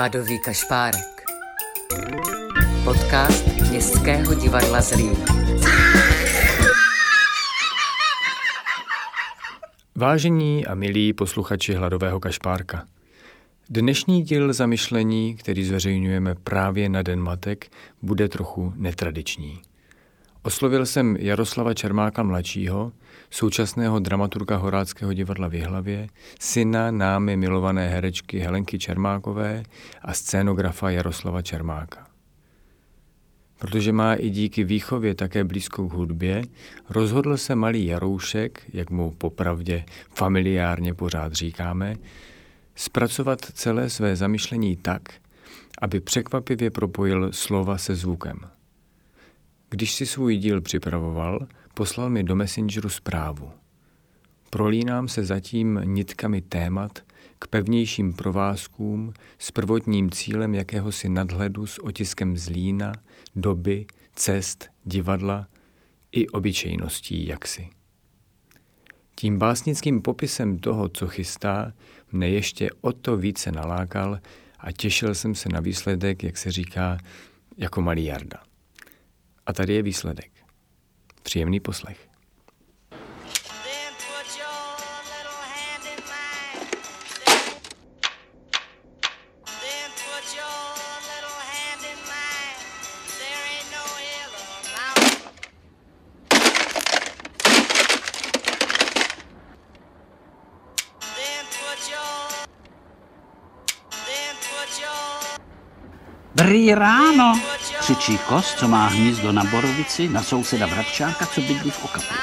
Hladový kašpárek. Podcast Městského divadla Zlín. Vážení a milí posluchači Hladového kašpárka. Dnešní díl zamyšlení, který zveřejňujeme právě na Den matek, bude trochu netradiční. Oslovil jsem Jaroslava Čermáka mladšího, současného dramaturga Horáckého divadla v Jihlavě, syna námi milované herečky Helenky Čermákové a scénografa Jaroslava Čermáka. Protože má i díky výchově také blízkou k hudbě, rozhodl se malý Jaroušek, jak mu popravdě familiárně pořád říkáme, zpracovat celé své zamyšlení tak, aby překvapivě propojil slova se zvukem. Když si svůj díl připravoval, poslal mi do Messengeru zprávu. Prolínám se zatím nitkami témat k pevnějším provázkům s prvotním cílem jakéhosi nadhledu s otiskem zlína, doby, cest, divadla i obyčejností jaksi. Tím básnickým popisem toho, co chystá, mne ještě o to více nalákal a těšil jsem se na výsledek, jak se říká, jako malý jarda. A tady je výsledek. Příjemný poslech. Dobrý ráno, křičí kos, co má hnízdo na borovici, na souseda Bratčáka, co bydlí v okapu.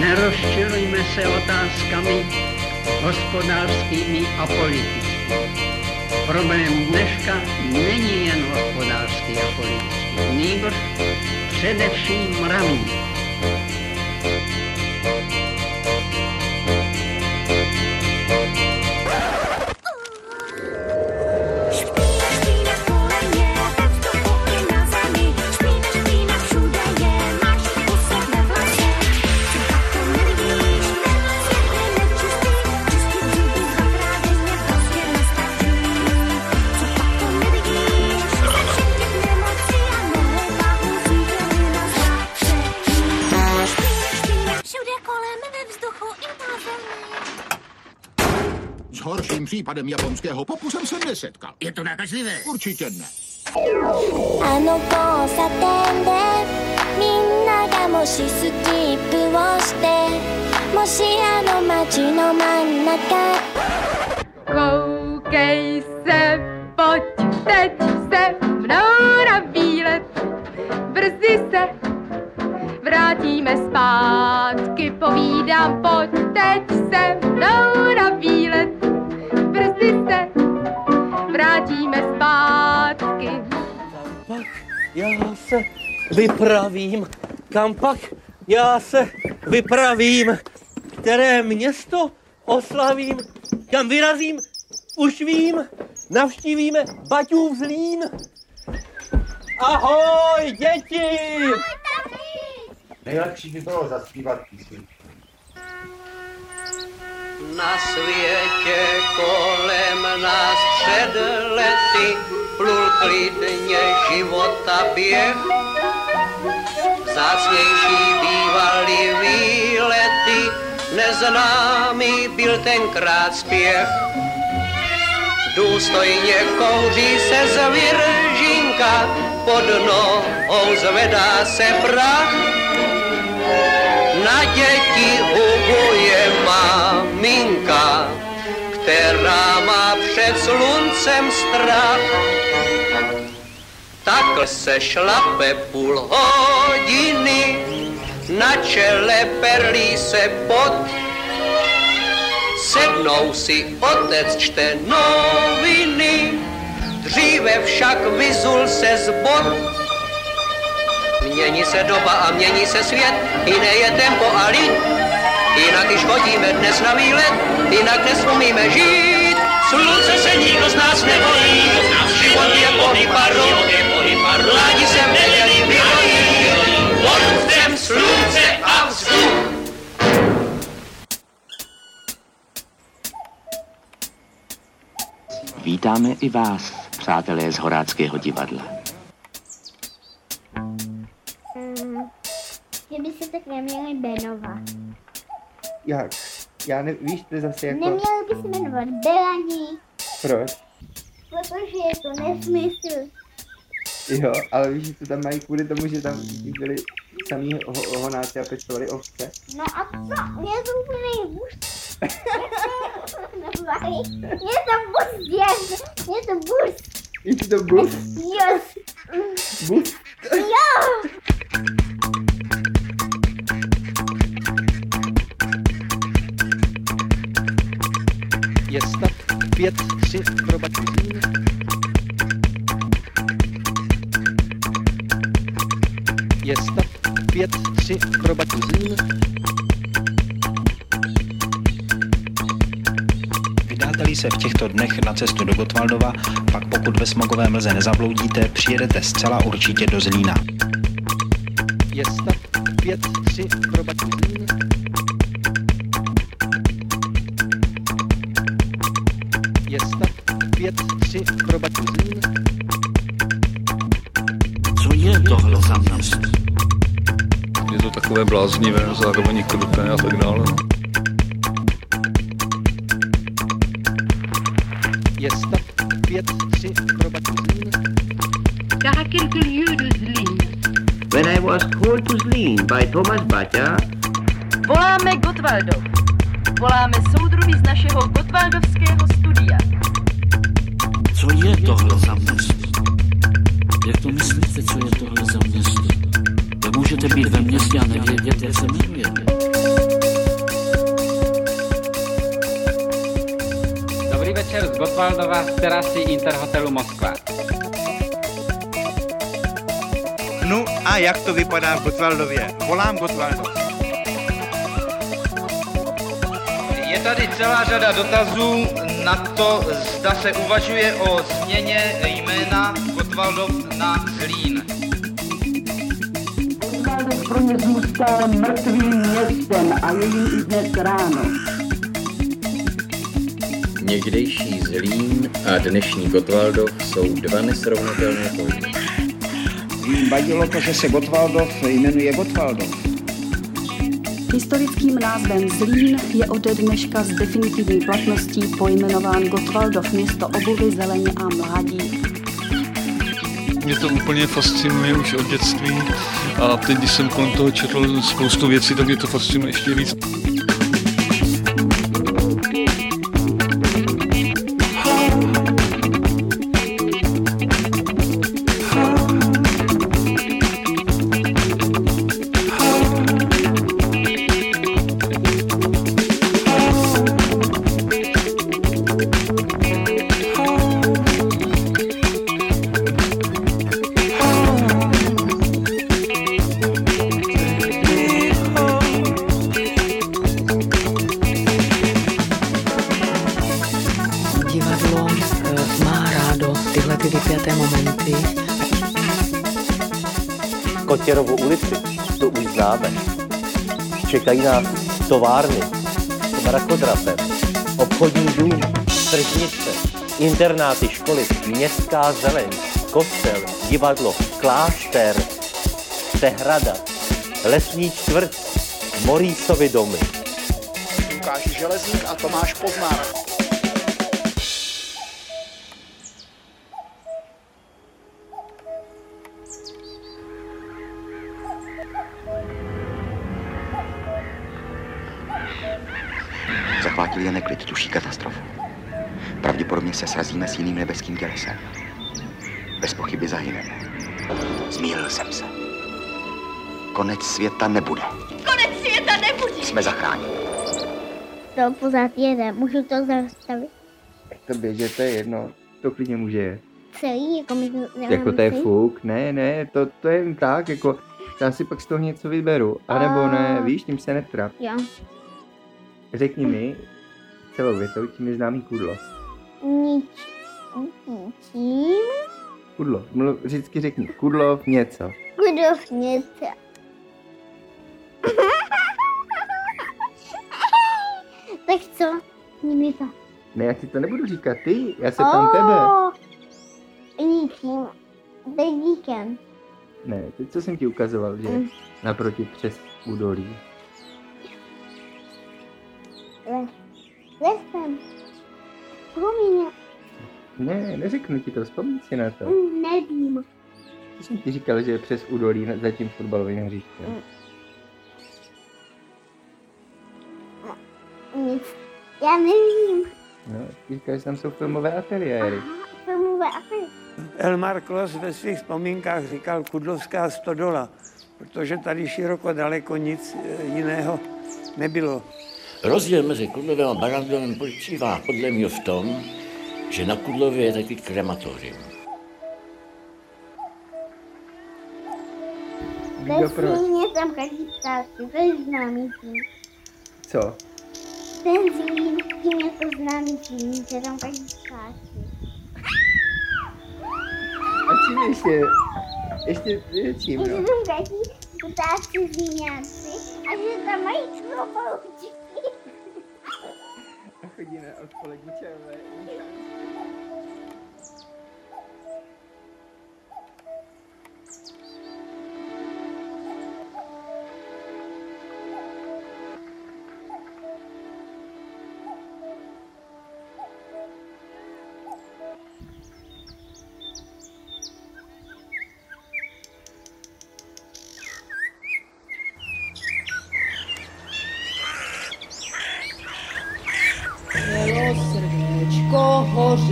Nerozčilujme se otázkami hospodářskými a politickými. Problém dneška není jen hospodářský a politický, nýbrž przede wszystkim ramię. případem japonského popu jsem se nesetkal. Je to nakažlivé? Určitě ne. Ano, Koukej se, pojď teď se mnou na výlet. Brzy se vrátíme zpátky, povídám, pojď teď se mnou na výlet. Brzy se vrátíme zpátky. pak já se vypravím. Kam pak já se vypravím? Které město oslavím? Kam vyrazím? Už vím. Navštívíme Baťův Zlín. Ahoj, děti! Nejlepší by bylo zaspívat písničku. Na světě kolem nás před lety plul klidně života běh. Zácnější bývaly výlety, neznámý byl tenkrát spěch. Důstojně kouří se zvěržínka, pod nohou zvedá se prach. Na děti hubuje maminka, která má před sluncem strach. Takhle se šlape půl hodiny, na čele perlí se pot. Sednou si otec čte noviny, dříve však vyzul se zbor. Mění se doba a mění se svět, jiné je tempo a lid. Jinak když chodíme dnes na výlet, jinak dnes umíme žít. Slunce se nikdo z nás nebojí, život je pohyb a rádi se měli vyrojí, pod zem, slunce a vzduch. Vítáme i vás, přátelé z Horáckého divadla. Že by se tak neměli jmenovat. Jak? Já ne, víš, to je zase jako... Neměli by se jmenovat Belani, Proč? protože je to nesmysl. Jo, ale víš, že to tam mají kvůli tomu, že tam byli samý ho, honáci a pečovali ovce. No a co? Je to úplně je to bus, je, je to bus. Je to bus? Yes. Bus? Jo. Je stav 5-3 pro Batuzín. Je stav 5-3 pro Batuzín. Vydáte-li se v těchto dnech na cestu do Gotwaldova, pak pokud ve smogové mlze nezabloudíte, přijedete zcela určitě do Zlína. Je stav 5-3 pro Batuzín. Takové bláznivé, zároveň kruté a tak dále. Je stav 5-3 pro Batuzín. Car à quelques lieues de Zlín. When I was called to Zlín by Thomas Baťa, Voláme Gotwaldov. Voláme soudruhy z našeho Gotwaldovského studia. Co je tohle za město? Jak to myslíte, co je tohle za město? Můžete být ve městě a nevědět, jak se jmenuje? Dobrý večer z Gotwaldova z terasy Interhotelu Moskva. No a jak to vypadá v Gotwaldově? Volám Gotwaldov. Je tady celá řada dotazů na to, zda se uvažuje o změně jména Gotwaldov na Zlín. Gotwaldov pro ně zůstal mrtvým městem a je jim i dnes ráno. Někdejší Zlín a dnešní Gotwaldov jsou dva nesrovnatelné pojmy. Vadilo to, že se Gotwaldov jmenuje Gotwaldov. Historickým názvem Zlín je ode dneška s definitivní platností pojmenován Gotwaldov město obuvy, zeleně a mládí. Mě to úplně fascinuje už od dětství a teď, když jsem kolem toho četl spoustu věcí, tak mě to fascinuje ještě víc. Čekají nás továrny mrakodrapem, obchodní dům, tržnice, internáty, školy, městská zeleň, kostel, divadlo, klášter, přehrada, lesní čtvrt, Morísovy domy. Lukáš Železník a Tomáš Poznár. Neklid, tuší katastrofu. Pravděpodobně se srazíme s jiným nebeským tělesem. Bez pochyby zahyneme. Zmýlil jsem se. Konec světa nebude. Konec světa nebude. Jsme zachráněni. To pořád jede, můžu to zastavit To běže, to je jedno. To klidně může jet. celý, jako mi to Jako to je fuk, ne, ne, to, to je jen tak, jako já si pak z toho něco vyberu. A nebo ne, víš, tím se netrap. Jo. Řekni mi celou větou, tím je známý kudlo. Nič. Ničím. Kudlo. Mluv, vždycky řekni Kudlov něco. Kudov něco. tak co? Nimi to. Ne, já ti to nebudu říkat, ty, já se tam tebe. Ničím. Bedíkem. Ne, teď co jsem ti ukazoval, že Mm. naproti přes údolí. Lesem. Vzpomíně. Ne, neřeknu ti to, vzpomín si na to. Mm, Nevím. Co jsem ti říkal, že je přes údolí za tím fotbalovým hřištěm. Nic. Já nevím. No, ty říkáš, že tam jsou filmové ateliéry. Filmové aféry. Elmar Klos ve svých vzpomínkách říkal Kudlovská stodola, protože tady široko daleko nic eh, jiného nebylo. Rozdíl mezi Kudlovem a Barandovem počívá podle mě v tom, že na Kudlově je taky krematorium. Kdo proč? Ve Zlíně tam každý ptáci, to je známý tím. Co? Ten Zlín, tím je to známý tím, že tam každý ptáci. A čím ještě? Ještě čím, Že no? tam každý ptáci zlíňáci a že tam mají kloboučky. A chodí na odpolední čajové.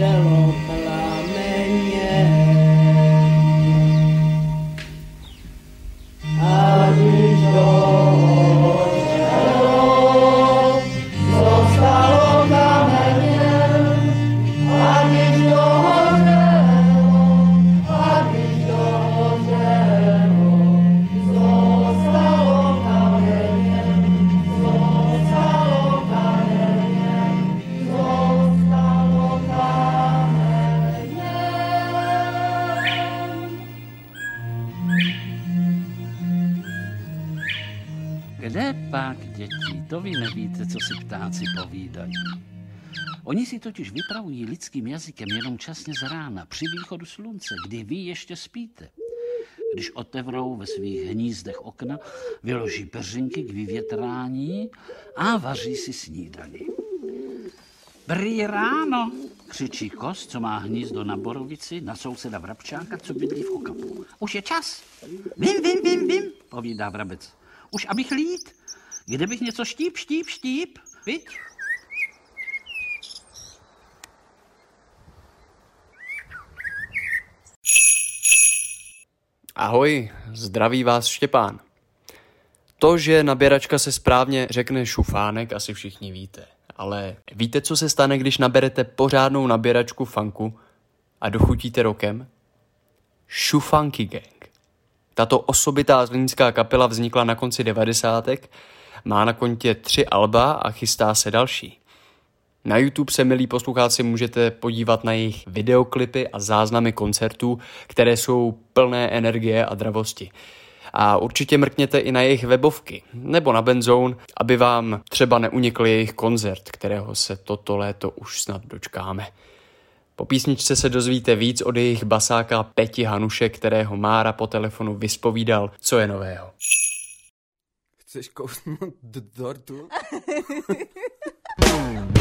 Shalom. Kde pak, děti, to vy nevíte, co si ptáci povídají. Oni si totiž vypravují lidským jazykem jenom časně z rána, při východu slunce, kdy vy ještě spíte. Když otevřou ve svých hnízdech okna, vyloží peřinky k vyvětrání a vaří si snídani. Brý ráno, křičí kos, co má hnízdo na borovici, na souseda vrabčáka, co bydlí v okapu. Už je čas. Vím, vím, vím, vím, povídá vrabec. Už abych lít? Kde bych něco štíp, štíp, štíp? Viď? Ahoj, zdraví vás Štěpán. To, že naběračka se správně řekne šufánek, asi všichni víte. Ale víte, co se stane, když naberete pořádnou naběračku funku a dochutíte rokem? Šufanky Gang. Tato osobitá zlínská kapela vznikla na konci devadesátek, má na kontě tři alba a chystá se další. Na YouTube se, milí poslucháci, můžete podívat na jejich videoklipy a záznamy koncertů, které jsou plné energie a dravosti. A určitě mrkněte i na jejich webovky nebo na Benzone, aby vám třeba neunikl jejich koncert, kterého se toto léto už snad dočkáme. Po písničce se dozvíte víc od jejich basáka Peti Hanuše, kterého Mára po telefonu vyspovídal, co je nového. Chceš kousnout do dortu?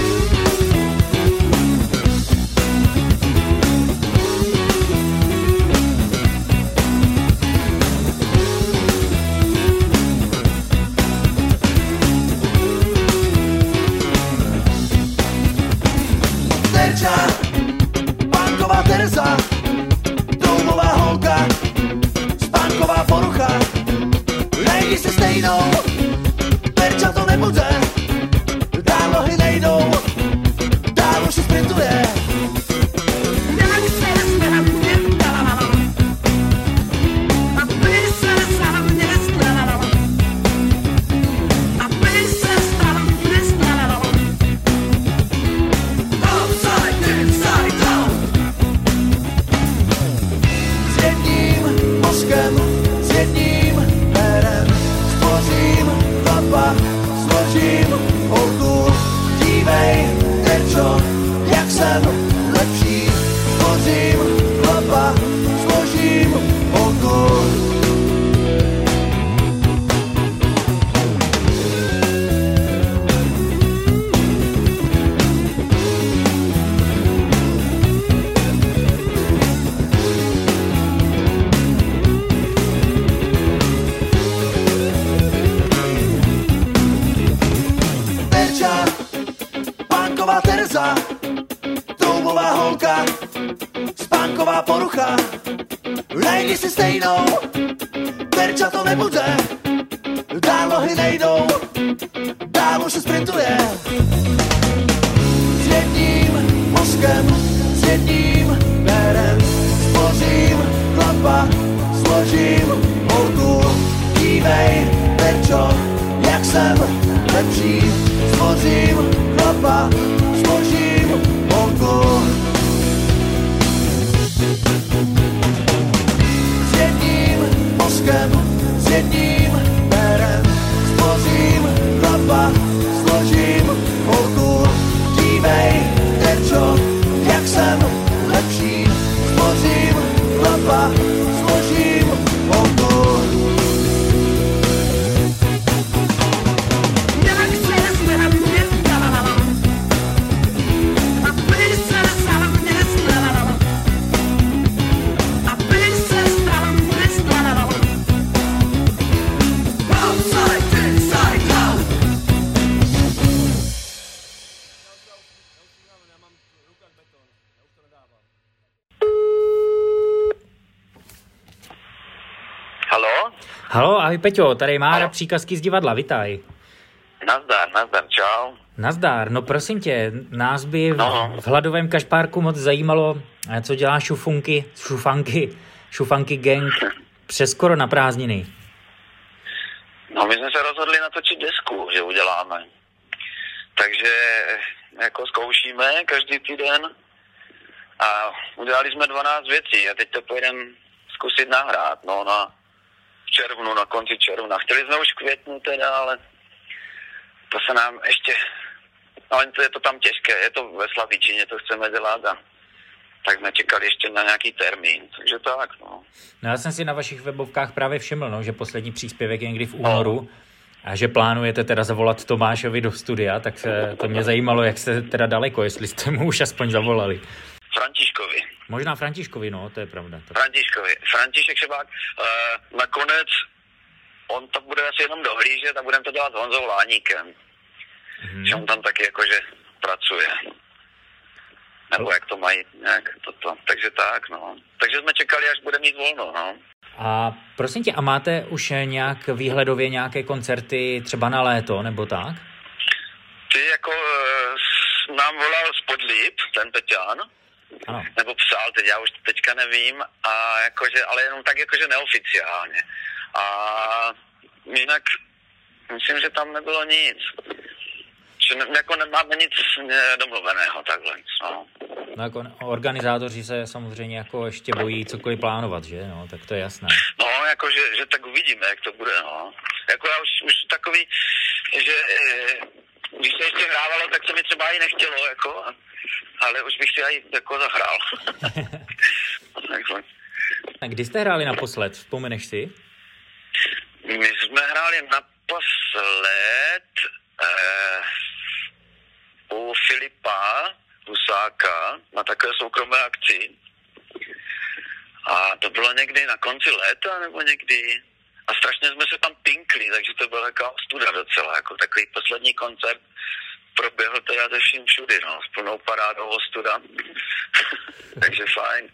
se sprintuje. S jedním mozkem, s jedním perem, spořím chlapa, složím holku, dívej, terčo, jak jsem lepší, spořím ahoj Peťo, tady Mára příkazky z divadla, vitaj. Nazdar, nazdar, čau. Nazdár, no prosím tě, nás by v, No. v hladovém kašpárku moc zajímalo, eh, co dělá šufunky, šufanky, šufanky gang přes skoro na prázdniny. No my jsme se rozhodli natočit desku, že uděláme. Takže jako zkoušíme každý týden a udělali jsme 12 věcí a teď to pojedeme zkusit nahrát, no na v červnu, na konci června. Chtěli jsme už v květnu teda, ale to se nám ještě, ale to je to tam těžké, je to ve Slavičině, to chceme dělat a tak jsme čekali ještě na nějaký termín, takže tak, no. No já jsem si na vašich webovkách právě všiml, no, že poslední příspěvek je někdy v únoru a že plánujete teda zavolat Tomášovi do studia, tak se, to mě zajímalo, jak jste teda daleko, jestli jste mu už aspoň zavolali. Možná Františkovi, no, to je pravda. To... Františkovi. František Šebák uh, nakonec, on to bude asi jenom dohlížet a budeme to dělat s Honzou Láníkem. Mm-hmm. Že on tam taky jakože pracuje. Nebo jak to mají, nějak toto. Takže tak, no. Takže jsme čekali, až bude mít volno, no. A prosím tě, a máte už nějak výhledově nějaké koncerty třeba na léto, nebo tak? Ty jako uh, nám volal z Podlíp, ten Peťán, Ano. nebo psal, teď já už teďka nevím, a jakože, ale jenom tak jakože neoficiálně. A jinak myslím, že tam nebylo nic. Že ne, jako nemáme nic eh, domluveného takhle. No. No jako organizátoři se samozřejmě jako ještě bojí cokoliv plánovat, že? No, tak to je jasné. No, jako, že, že tak uvidíme, jak to bude, no. Jako já už, už takový, že eh, když se ještě hrávalo, tak se mi třeba i nechtělo, jako, ale už bych si aj jako zahrál. A kdy jste hráli naposled, vzpomeneš si? My jsme hráli naposled eh, u Filipa Husáka na takové soukromé akci. A to bylo někdy na konci léta, nebo někdy. A strašně jsme se tam pinkli, takže to byla taková ostuda docela, jako takový poslední koncert proběhl teda ze vším všudy, no, s plnou parádou ostuda. takže fajn.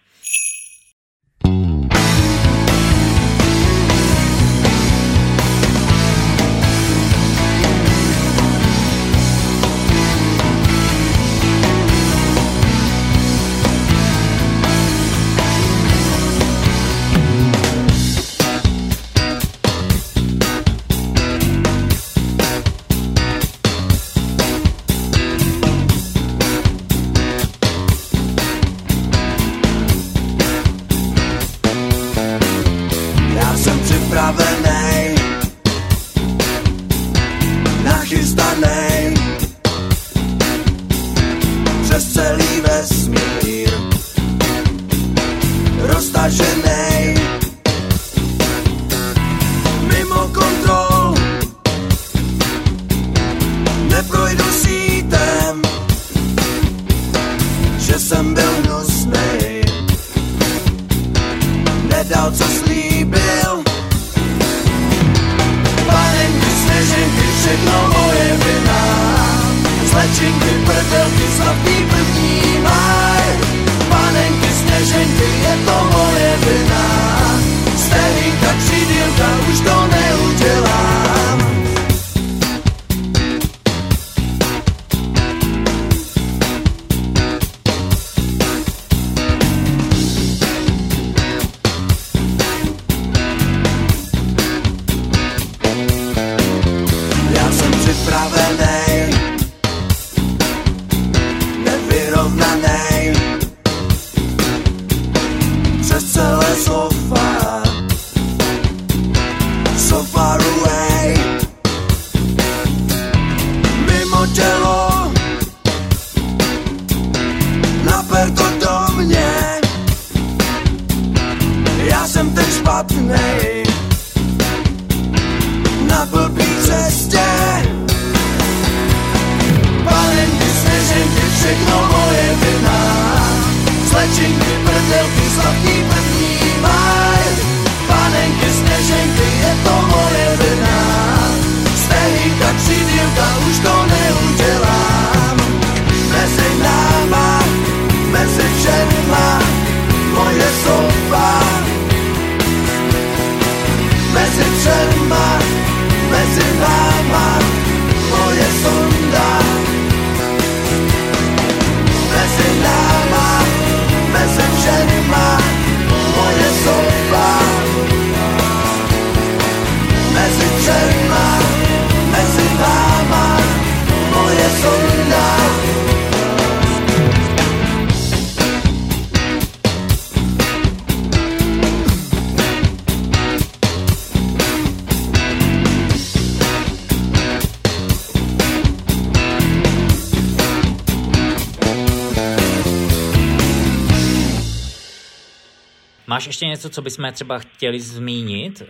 Máš ještě něco, co bychom třeba chtěli zmínit, uh,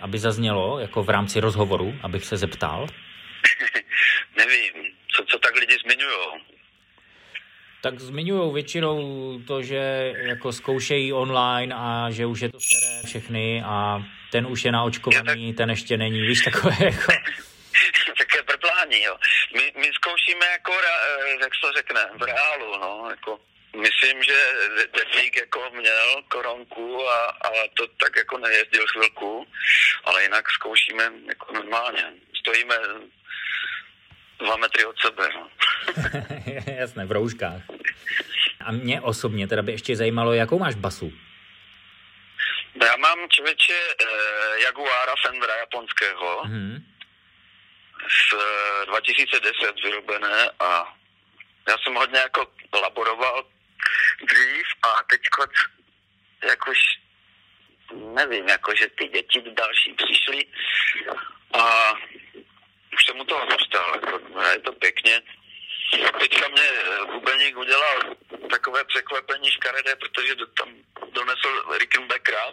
aby zaznělo jako v rámci rozhovoru, abych se zeptal? Nevím, co, co tak lidi zmiňují. Tak zmiňují většinou to, že jako zkoušejí online a že už je to staré všechny a ten už je naočkovaný, ten ještě není, víš, takové jako... Také brblání, jo. My, my zkoušíme jako, eh, jak se to řekne, v reálu, no, jako Myslím, že Defík jako měl koronku a, a to tak jako nejezdil chvilku, ale jinak zkoušíme jako normálně. Stojíme dva metry od sebe. No. Jasné, v rouškách. A mě osobně teda by ještě zajímalo, jakou máš basu? No já mám člověče eh, Jaguara Fendera japonského Mhm. z eh, 2010 vyrobené a já jsem hodně jako laboroval dřív a teď jakož nevím, jako že ty děti další přišly a už jsem mu toho dostal, jako, je to pěkně. Teďka mě eh, bubeník udělal takové překvapení škaredé, protože do, tam donesl Rickenbackera,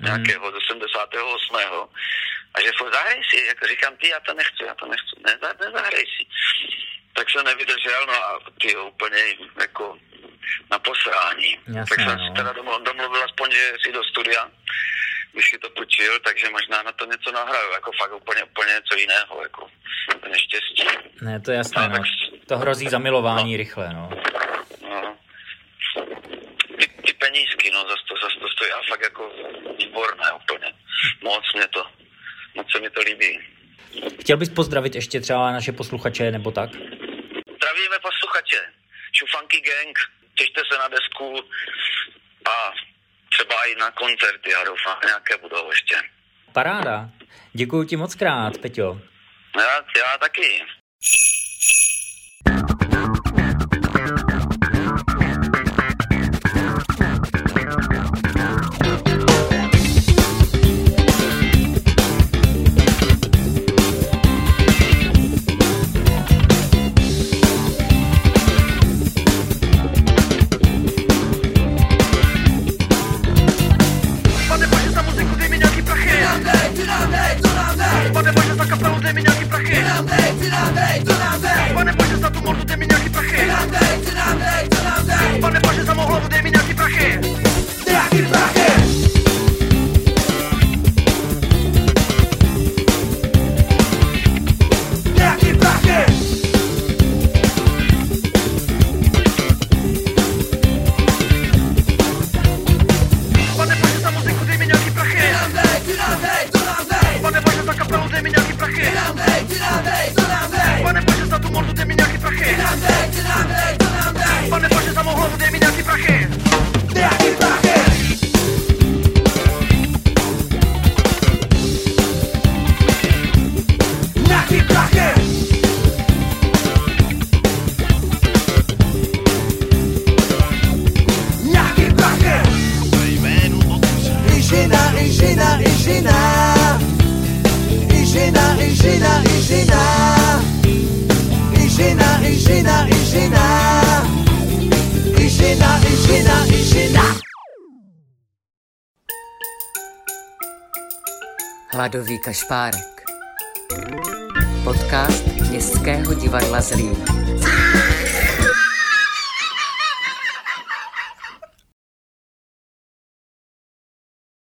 nějakého z 88. A že furt zahraj si, jako říkám, ty, já to nechci, já to nechci, ne, nezahraj si. Tak jsem nevydržel, no a ty úplně jako na posrání. Jasné, tak jsem no. si teda domluvil, domluvil aspoň, že si do studia, bych si to půjčil, takže možná na to něco nahraju, jako fakt úplně, úplně něco jiného, jako neštěstí. Ne, to je jasné, no. To hrozí zamilování rychle, no. No. Ty, ty penízky, no, zase to, zase to stojí a fakt jako výborné úplně. Moc mě to, moc se mi to líbí. Chtěl bys pozdravit ještě třeba naše posluchače nebo tak? Zdravíme posluchače. Šufanky gang, těšte se na desku a třeba i na koncerty, já doufám, nějaké budou ještě. Paráda. Děkuji ti moc krát, Peťo. Já, já taky. Mina aqui pra quê? Hladový kašpárek. Podcast Městského divadla Zlín.